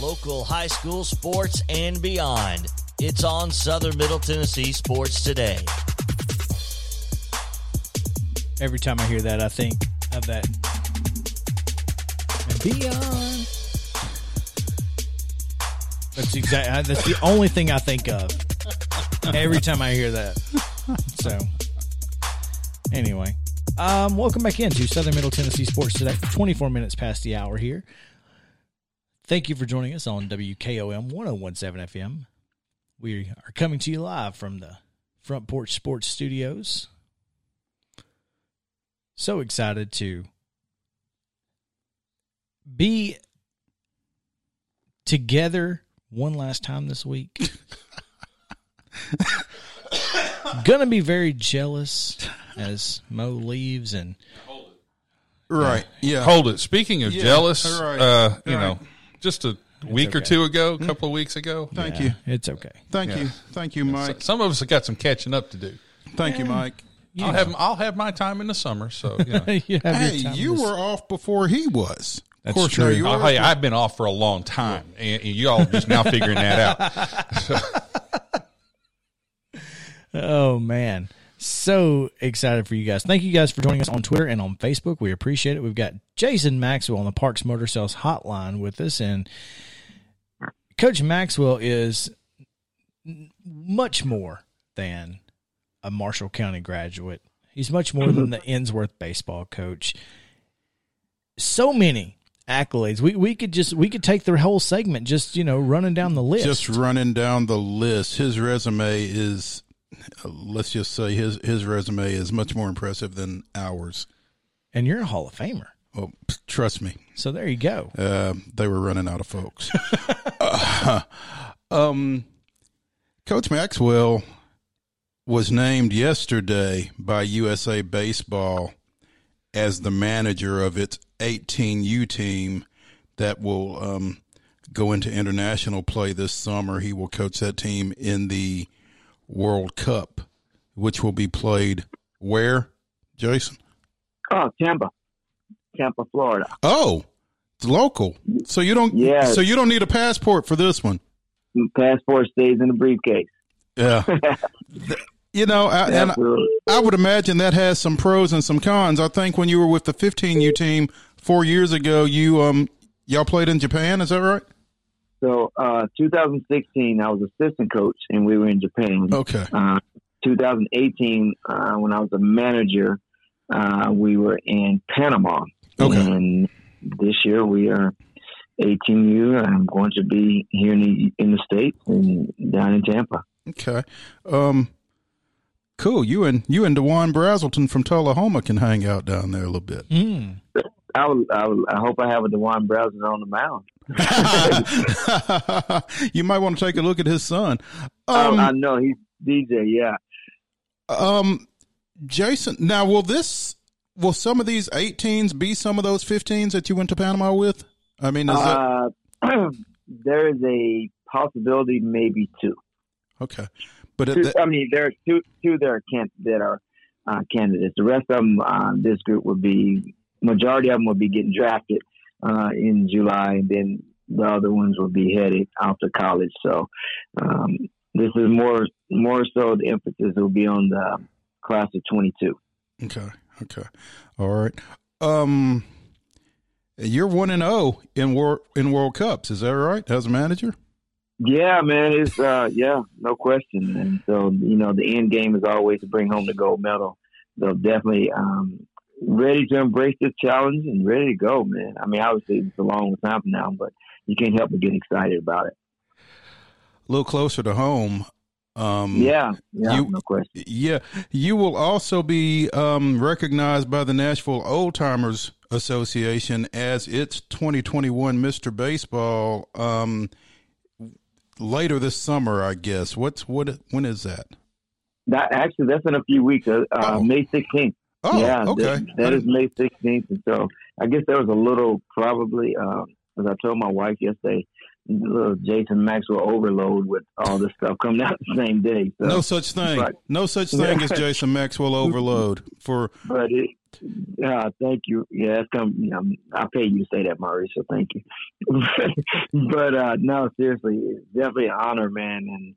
local high school sports and beyond. It's on Southern Middle Tennessee Sports Today. Every time I hear that, I think of that. And beyond. That's exactly. That's the only thing I think of every time I hear that. So, anyway, um, welcome back into Southern Middle Tennessee Sports today. Twenty four minutes past the hour here. Thank you for joining us on WKOM 1017 FM. We are coming to you live from the Front Porch Sports Studios. So excited to be together one last time this week. Gonna be very jealous as Mo leaves and Right. Yeah. Hold it. Speaking of Yeah, jealous, right, uh, you right. know, just a week or two ago, a hmm? couple of weeks ago. Thank Yeah, you. It's okay. Thank Yeah. you. Thank you, Mike. Some of us have got some catching up to do. Thank you, Mike. I'll have I'll have my time in the summer. So you know. you Hey, you this- were off before he was. That's of course, true. now you Oh, hey, I've been off for a long time, and, and you all just now figuring that out. Oh man. So excited for you guys. Thank you guys for joining us on Twitter and on Facebook. We appreciate it. We've got Jason Maxwell on the Parks Motor Sales hotline with us and Coach Maxwell is much more than a Marshall County graduate. He's much more than the Ensworth baseball coach. So many accolades. We we could just we could take the whole segment just, you know, running down the list. just running down the list. His resume is, let's just say his his resume is much more impressive than ours. and you're a Hall of Famer. Well, trust me, So there you go. uh, they were running out of folks. Uh, um, Coach Maxwell was named yesterday by USA Baseball as the manager of its 18U team that will um, go into international play this summer. He will coach that team in the World Cup, which will be played where, Jason? Oh, Tampa, Tampa, Florida. Oh, it's local. So you don't. Yeah. So you don't need a passport for this one. Passport stays in the briefcase. Yeah. you know, I, and I, I would imagine that has some pros and some cons. I think when you were with the 15U team four years ago, you um y'all played in Japan. Is that right? So, uh, 2016, I was assistant coach, and we were in Japan. Okay. Uh, 2018, uh, when I was a manager, uh, we were in Panama. Okay. And this year we are 18U. I'm going to be here in the, in the States and down in Tampa. Okay. Um. Cool. You and you and Dewon Brazelton from Tullahoma can hang out down there a little bit. Mm. I, would, I, would, I hope I have a Dewon Brazelton on the mound. you might want to take a look at his son. Oh, I Um, know he's DJ. Yeah. um, Jason. Now, will this will some of these 18s be some of those 15s that you went to Panama with? I mean, is that Uh, there is a possibility, maybe two. okay? But Two- it, I mean, there are two two that are can that are uh, candidates. The rest of them, uh, this group would be majority of them would be getting drafted uh, in July, and then the other ones will be headed out to college. So um, this is more more so the emphasis will be on the class of twenty two. Okay. Okay. All right. Um, you're one and zero in world in World Cups. Is that right? As a manager. Yeah, man, it's uh, yeah, no question. And so you know, the end game is always to bring home the gold medal. So definitely um, ready to embrace this challenge and ready to go, man. I mean, obviously it's a long time now, but you can't help but get excited about it. A little closer to home. Um, Yeah, yeah, you- no question. Yeah, you will also be um, recognized by the Nashville Old Timers Association as its 2021 Mr. Baseball um, later this summer, I guess. What's what? When is that? That actually, that's in a few weeks. Uh, uh, Oh. May 16th. Oh, yeah, okay. that- that is May 16th. And so I guess there was a little, probably, uh, as I told my wife yesterday, a little Jason Maxwell overload with all this stuff coming out the same day. So, no such thing. Right. No such thing as Jason Maxwell overload for. but it, uh, thank you. Yeah, that's come. You know, I pay you to say that, Murray. So thank you. but uh, no, seriously, it's definitely an honor, man. And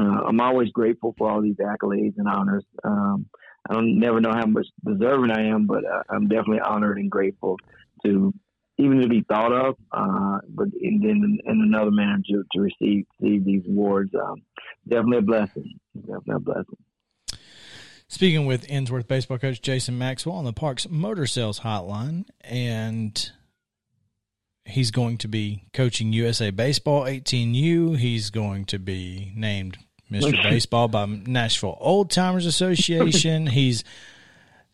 uh, I'm always grateful for all these accolades and honors. Um, I don't never know how much deserving I am, but uh, I'm definitely honored and grateful to even to be thought of, uh, but and then in another manner to, to receive, receive these awards. Um, definitely a blessing. Definitely a blessing. Speaking with Ensworth baseball coach Jason Maxwell on the Parks Motor Sales Hotline, and he's going to be coaching USA Baseball 18U. He's going to be named Mr. Baseball by Nashville Old Timers Association. He's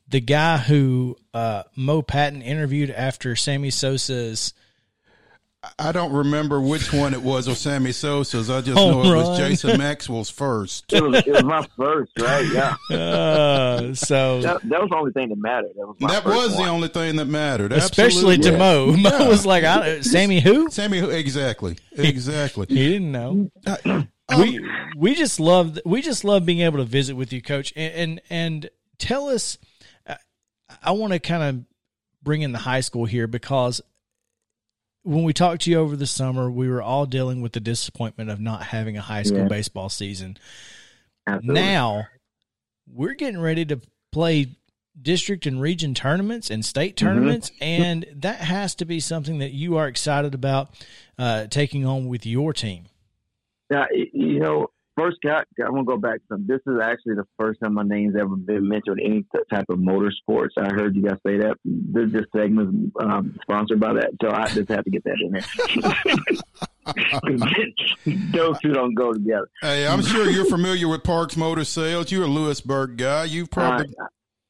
the guy who uh, Mo Patton interviewed after Sammy Sosa's I don't remember which one it was of Sammy Sosa's. I just Home know it was. Jason Maxwell's first. It was, it was my first, right? Yeah. uh, so That, that was the only thing that mattered. That was That was the only thing that mattered. especially Absolutely. to Mo. Mo Yeah. was like, I, "Sammy who?" Sammy, who? exactly, exactly. He didn't know. Um, we we just love we just love being able to visit with you, Coach, and and, and tell us. I, I want to kind of bring in the high school here because when we talked to you over the summer, we were all dealing with the disappointment of not having a high school Yeah. baseball season. Absolutely. Now we're getting ready to play district and region tournaments and state Mm-hmm. tournaments, and that has to be something that you are excited about uh, taking on with your team. Now, you know, first, got, I'm going to go back to. This is actually the first time my name's ever been mentioned in any type of motorsports. I heard you guys say that. This, this segment is um, sponsored by that, so I just have to get that in there. Those two don't go together. Hey, I'm sure you're familiar with Parks Motor Sales. You're a Lewisburg guy. You've probably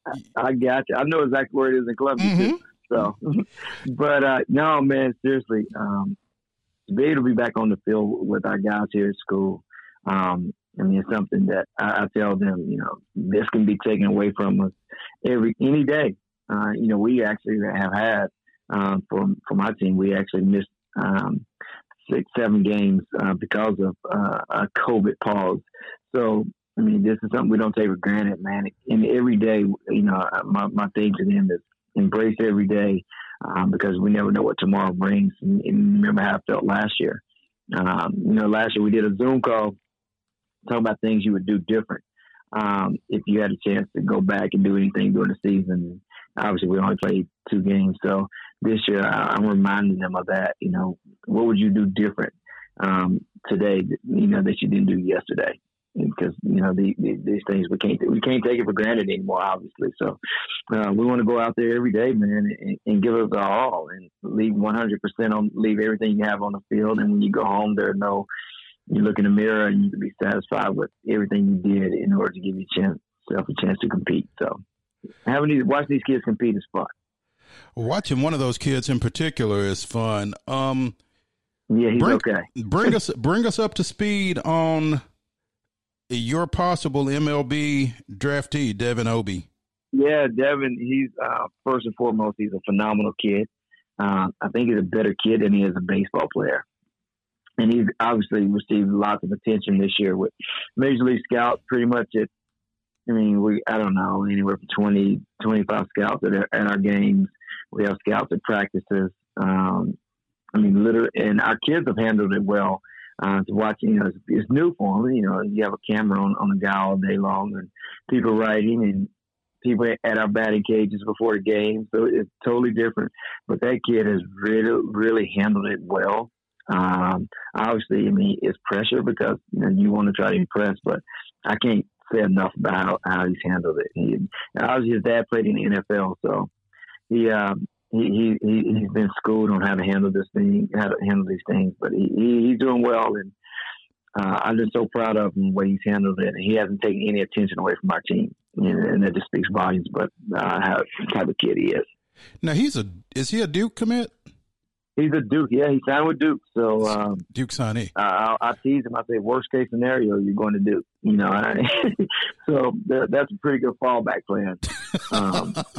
I, I, I got you. I know exactly where it is in Columbia, Mhm. too. So, but uh, no, man, seriously, um, to be able to be back on the field with our guys here at school, um, I mean, it's something that I, I tell them, you know, this can be taken away from us every any day. Uh, you know, we actually have had um, from from our team, we actually missed um, six, seven games uh, because of uh, a COVID pause. So, I mean, this is something we don't take for granted, man. And every day, you know, my my thing to them is embrace every day um, because we never know what tomorrow brings. And, and remember how I felt last year. Um, you know, last year we did a Zoom call talking about things you would do different um, if you had a chance to go back and do anything during the season. Obviously, we only played two games, so this year I- I'm reminding them of that. You know, what would you do different um, today? You know that you didn't do yesterday because you know the, the, these things we can't we can't take it for granted anymore. Obviously, so uh, we want to go out there every day, man, and, and give it our all and leave 100 percent on leave everything you have on the field. And when you go home, there are no you look in the mirror and you can be satisfied with everything you did in order to give yourself a chance, a chance to compete. So having these watch these kids compete is fun. watching one of those kids in particular is fun. Um, Yeah, he's Bring- okay. bring us bring us up to speed on your possible MLB draftee, Devin Obie. Yeah, Devin, he's uh, first and foremost, he's a phenomenal kid. Uh, I think he's a better kid than he is a baseball player. And he's obviously received lots of attention this year with Major League Scouts pretty much at, I mean, we, I don't know, anywhere from 20, 25 scouts at our, at our games. We have scouts at practices. Um, I mean, literally, and our kids have handled it well. Uh, to watch, you know, it's, it's new for them. You know, you have a camera on, on a guy all day long and people writing and people at our batting cages before the game. So it's totally different. But that kid has really, really handled it well. Um, obviously, I mean, it's pressure because you, know, you want to try to impress, but I can't say enough about how, how he's handled it. He, obviously, his dad played in the NFL, so he, um, he, he, he, he's been schooled on how to handle this thing, how to handle these things, but he, he he's doing well. And uh, I'm just so proud of him the way he's handled it. And he hasn't taken any attention away from our team, and, and that just speaks volumes. But uh, how type of kid he is. Now he's a is he a Duke commit? He's a Duke. Yeah, he signed with Duke. So um, Duke signee. I, I tease him. I say, worst case scenario, you're going to Duke. You know, so that, that's a pretty good fallback plan. Um,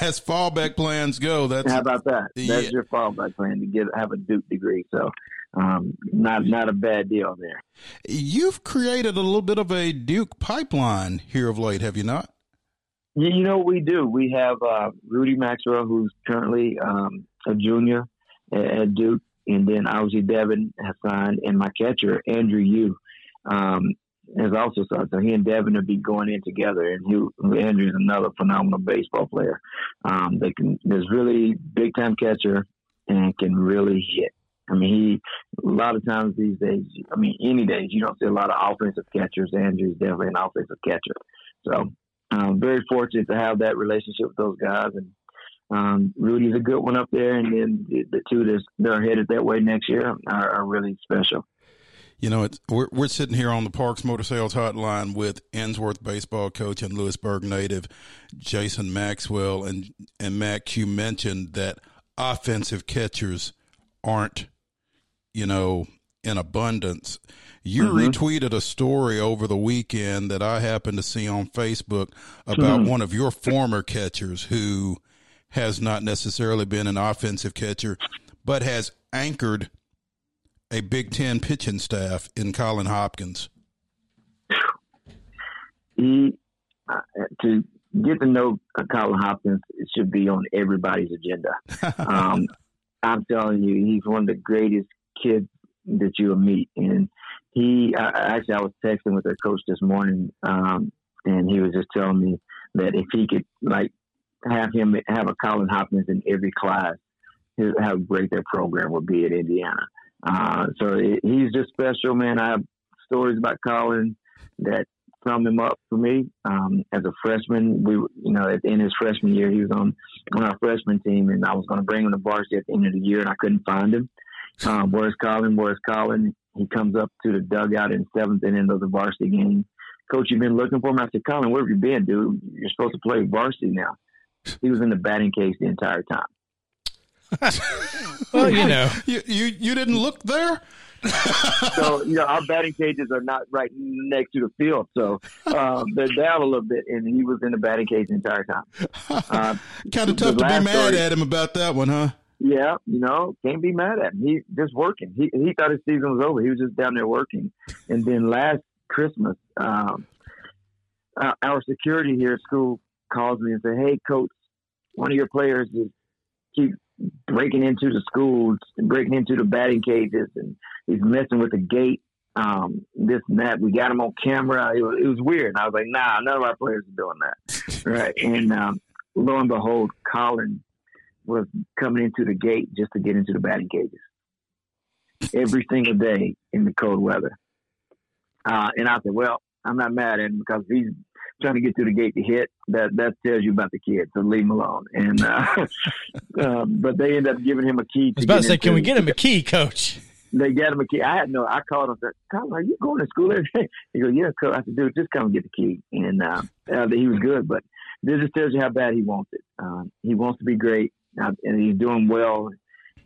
As fallback plans go, that's how about that? That's Yeah. your fallback plan to get have a Duke degree. So um, not not a bad deal there. you've created a little bit of a Duke pipeline here of late, have you not? You, you know we do? We have uh, Rudy Maxwell, who's currently um, a junior at, Duke, and then obviously Devin has signed, and my catcher Andrew Yu um, has also signed. So he and Devin will be going in together, and he, Andrew's another phenomenal baseball player. Um, they can, there's really big time catcher and can really hit. I mean, he a lot of times these days. I mean, any days you don't see a lot of offensive catchers. Andrew's definitely an offensive catcher. So um, very fortunate to have that relationship with those guys. And um, Rudy's a good one up there, and then the, the two that that are headed that way next year are, are really special. You know, it's, we're we're sitting here on the Parks Motor Sales Hotline with Ensworth baseball coach and Lewisburg native Jason Maxwell, and and Mac, you mentioned that offensive catchers aren't, you know, in abundance. You retweeted a story over the weekend that I happened to see on Facebook about one of your former catchers who has not necessarily been an offensive catcher, but has anchored a Big Ten pitching staff in Colin Hopkins. He uh, to get to know Colin Hopkins it should be on everybody's agenda. um, I'm telling you, he's one of the greatest kids that you'll meet. And he, I- actually, I was texting with their coach this morning, um, and he was just telling me that if he could, like, have him have a Colin Hopkins in every class, how great their program would be at Indiana. Uh, so he- he's just special, man. I have stories about Colin that sum him up for me. Um, as a freshman, we, you know, of his freshman year, he was on on our freshman team, and I was going to bring him to varsity at the end of the year, and I couldn't find him. Um, where's Colin? Where's Colin? He comes up to the dugout in seventh and end of the varsity game. Coach, you've been looking for him. I said, Colin, where have you been, dude? You're supposed to play varsity now. He was in the batting cage the entire time. Well, you know, You you, you didn't look there? So, you know, our batting cages are not right next to the field. So um, they're down a little bit, and he was in the batting cage the entire time. Uh, kind of tough to be mad story- at him about that one, huh? Yeah, you know, can't be mad at him. He just working. He he thought his season was over. He was just down there working. And then last Christmas, um, uh, our security here at school calls me and said, "Hey, coach, one of your players is keep breaking into the schools, breaking into the batting cages, and he's messing with the gate. Um, this and that. We got him on camera. It was, it was weird. And I was like, Nah, none of our players are doing that. right. And um, lo and behold, Colin was coming into the gate just to get into the batting cages every single day in the cold weather. Uh, and I said, well, I'm not mad at him because he's trying to get through the gate to hit. That that tells you about the kid, so leave him alone. And uh, uh, but they end up giving him a key. I was about to say, can we get him a key, coach? They got him a key. I had no. I called him. Said, "Colin, are you going to school every day?" He goes, "Yeah, coach." I said, "Dude, just come and get the key." And uh, uh, he was good, but this just tells you how bad he wants it. Uh, he wants to be great, uh, and he's doing well.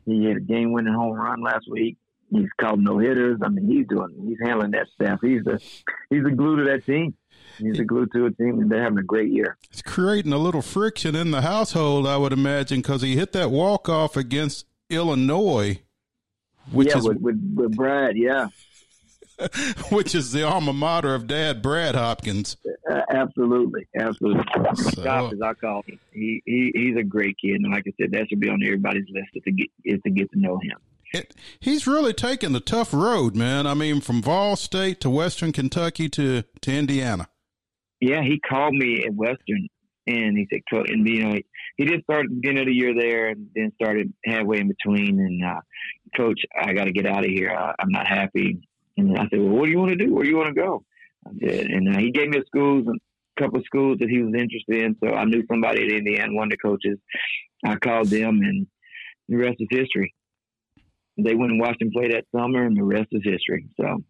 He had a game-winning home run last week. He's called no hitters. I mean, he's doing. He's handling that staff. He's the he's the glue to that team. He's the glue to a team, and they're having a great year. It's creating a little friction in the household, I would imagine, because he hit that walk off against Illinois, which yeah, is with, with with Brad. Yeah, which is the alma mater of Dad Brad Hopkins. Uh, absolutely, absolutely. So- Josh, as I call him, he, he he's a great kid, and like I said, that should be on everybody's list is to get is to get to know him. It, he's really taken the tough road, man. I mean, from Vol State to Western Kentucky to to Indiana. Yeah, he called me at Western, and he said, "Co- and you know, he did start at the beginning of the year there, and then started halfway in between. And uh, Coach, I got to get out of here. I, I'm not happy. And I said, "Well, what do you want to do? Where do you want to go?" I said, and uh, he gave me a schools and a couple of schools that he was interested in. So I knew somebody at Indiana, one of the coaches. I called them, and the rest is history. They went and watched him play that summer, and the rest is history. So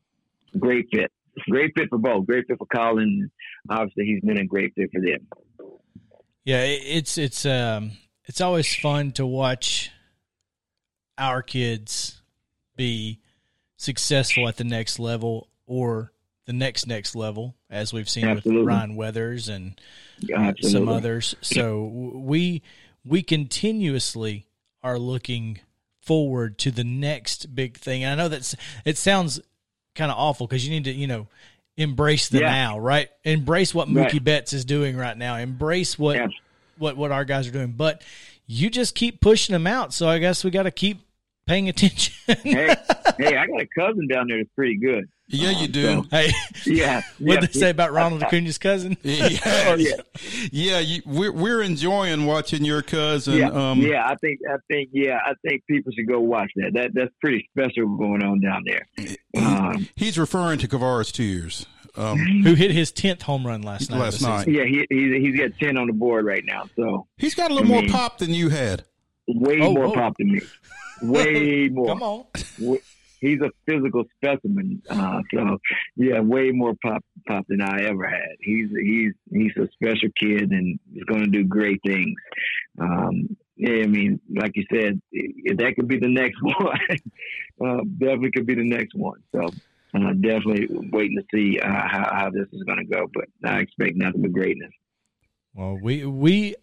great fit. Great fit for both. Great fit for Colin. Obviously, he's been a great fit for them. Yeah, it's it's um it's always fun to watch our kids be successful at the next level or the next next level, as we've seen Absolutely. with Ryan Weathers and some others. So we we continuously are looking forward to the next big thing. And I know that's it sounds kind of awful because you need to you know embrace the Yeah. now, right? Embrace what Mookie Right. Betts is doing right now. Embrace what Yeah. what what our guys are doing. But you just keep pushing them out. So I guess we got to keep paying attention. hey, hey, I got a cousin down there that's pretty good. Yeah, you do. so- hey, Yeah. what yeah, they say about Ronald Acuna's cousin? Yeah, Oh, yeah. yeah. You, we're we're enjoying watching your cousin. Yeah, um, yeah, I think, I think, yeah, I think people should go watch that. That that's pretty special going on down there. Um, He's referring to Kavara's tears. Um, Who hit his tenth home run last night? Last night. yeah, he he's, he's got ten on the board right now, so he's got a little more Mhm. pop than you had. way Oh, more whoa. pop than me. Way more. Come on. w- he's a physical specimen. Uh, so yeah, way more pop pop than I ever had. He's he's he's a special kid and he's going to do great things. Um, yeah, I mean, like you said, that could be the next one. uh, definitely could be the next one. So. Uh, definitely waiting to see uh, how, how this is going to go, but I expect nothing but greatness. Well, we we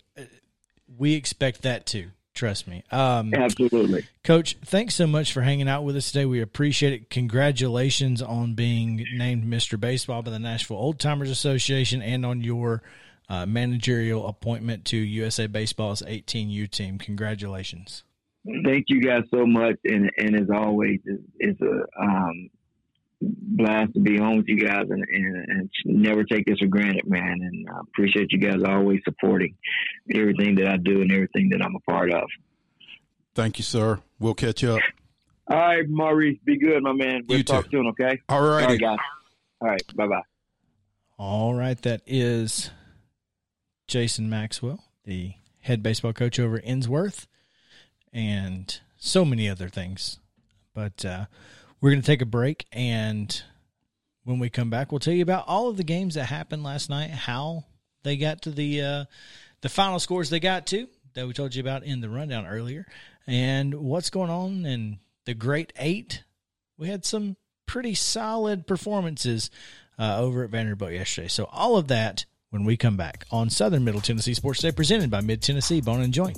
we expect that too. Trust me. Um, Absolutely. Coach, thanks so much for hanging out with us today. We appreciate it. Congratulations on being named Mr. Baseball by the Nashville Old Timers Association and on your uh, managerial appointment to USA Baseball's 18U team. Congratulations. thank you guys so much and and as always it's, it's a um blast to be on with you guys and, and, and never take this for granted man and I appreciate you guys always supporting everything that I do and everything that I'm a part of Thank you, sir. We'll catch up. all right Maurice be good my man we'll You talk too. soon okay All all righty. right guys all right bye bye All right, that is Jason Maxwell, the head baseball coach over at Ensworth, and so many other things. But uh, we're going to take a break, and when we come back, we'll tell you about all of the games that happened last night, how they got to the uh, the final scores they got to that we told you about in the rundown earlier, and what's going on in the Great Eight. We had some pretty solid performances uh, over at Vanderbilt yesterday. So all of that when we come back on Southern Middle Tennessee Sports Day, presented by Mid Tennessee Bone and Joint.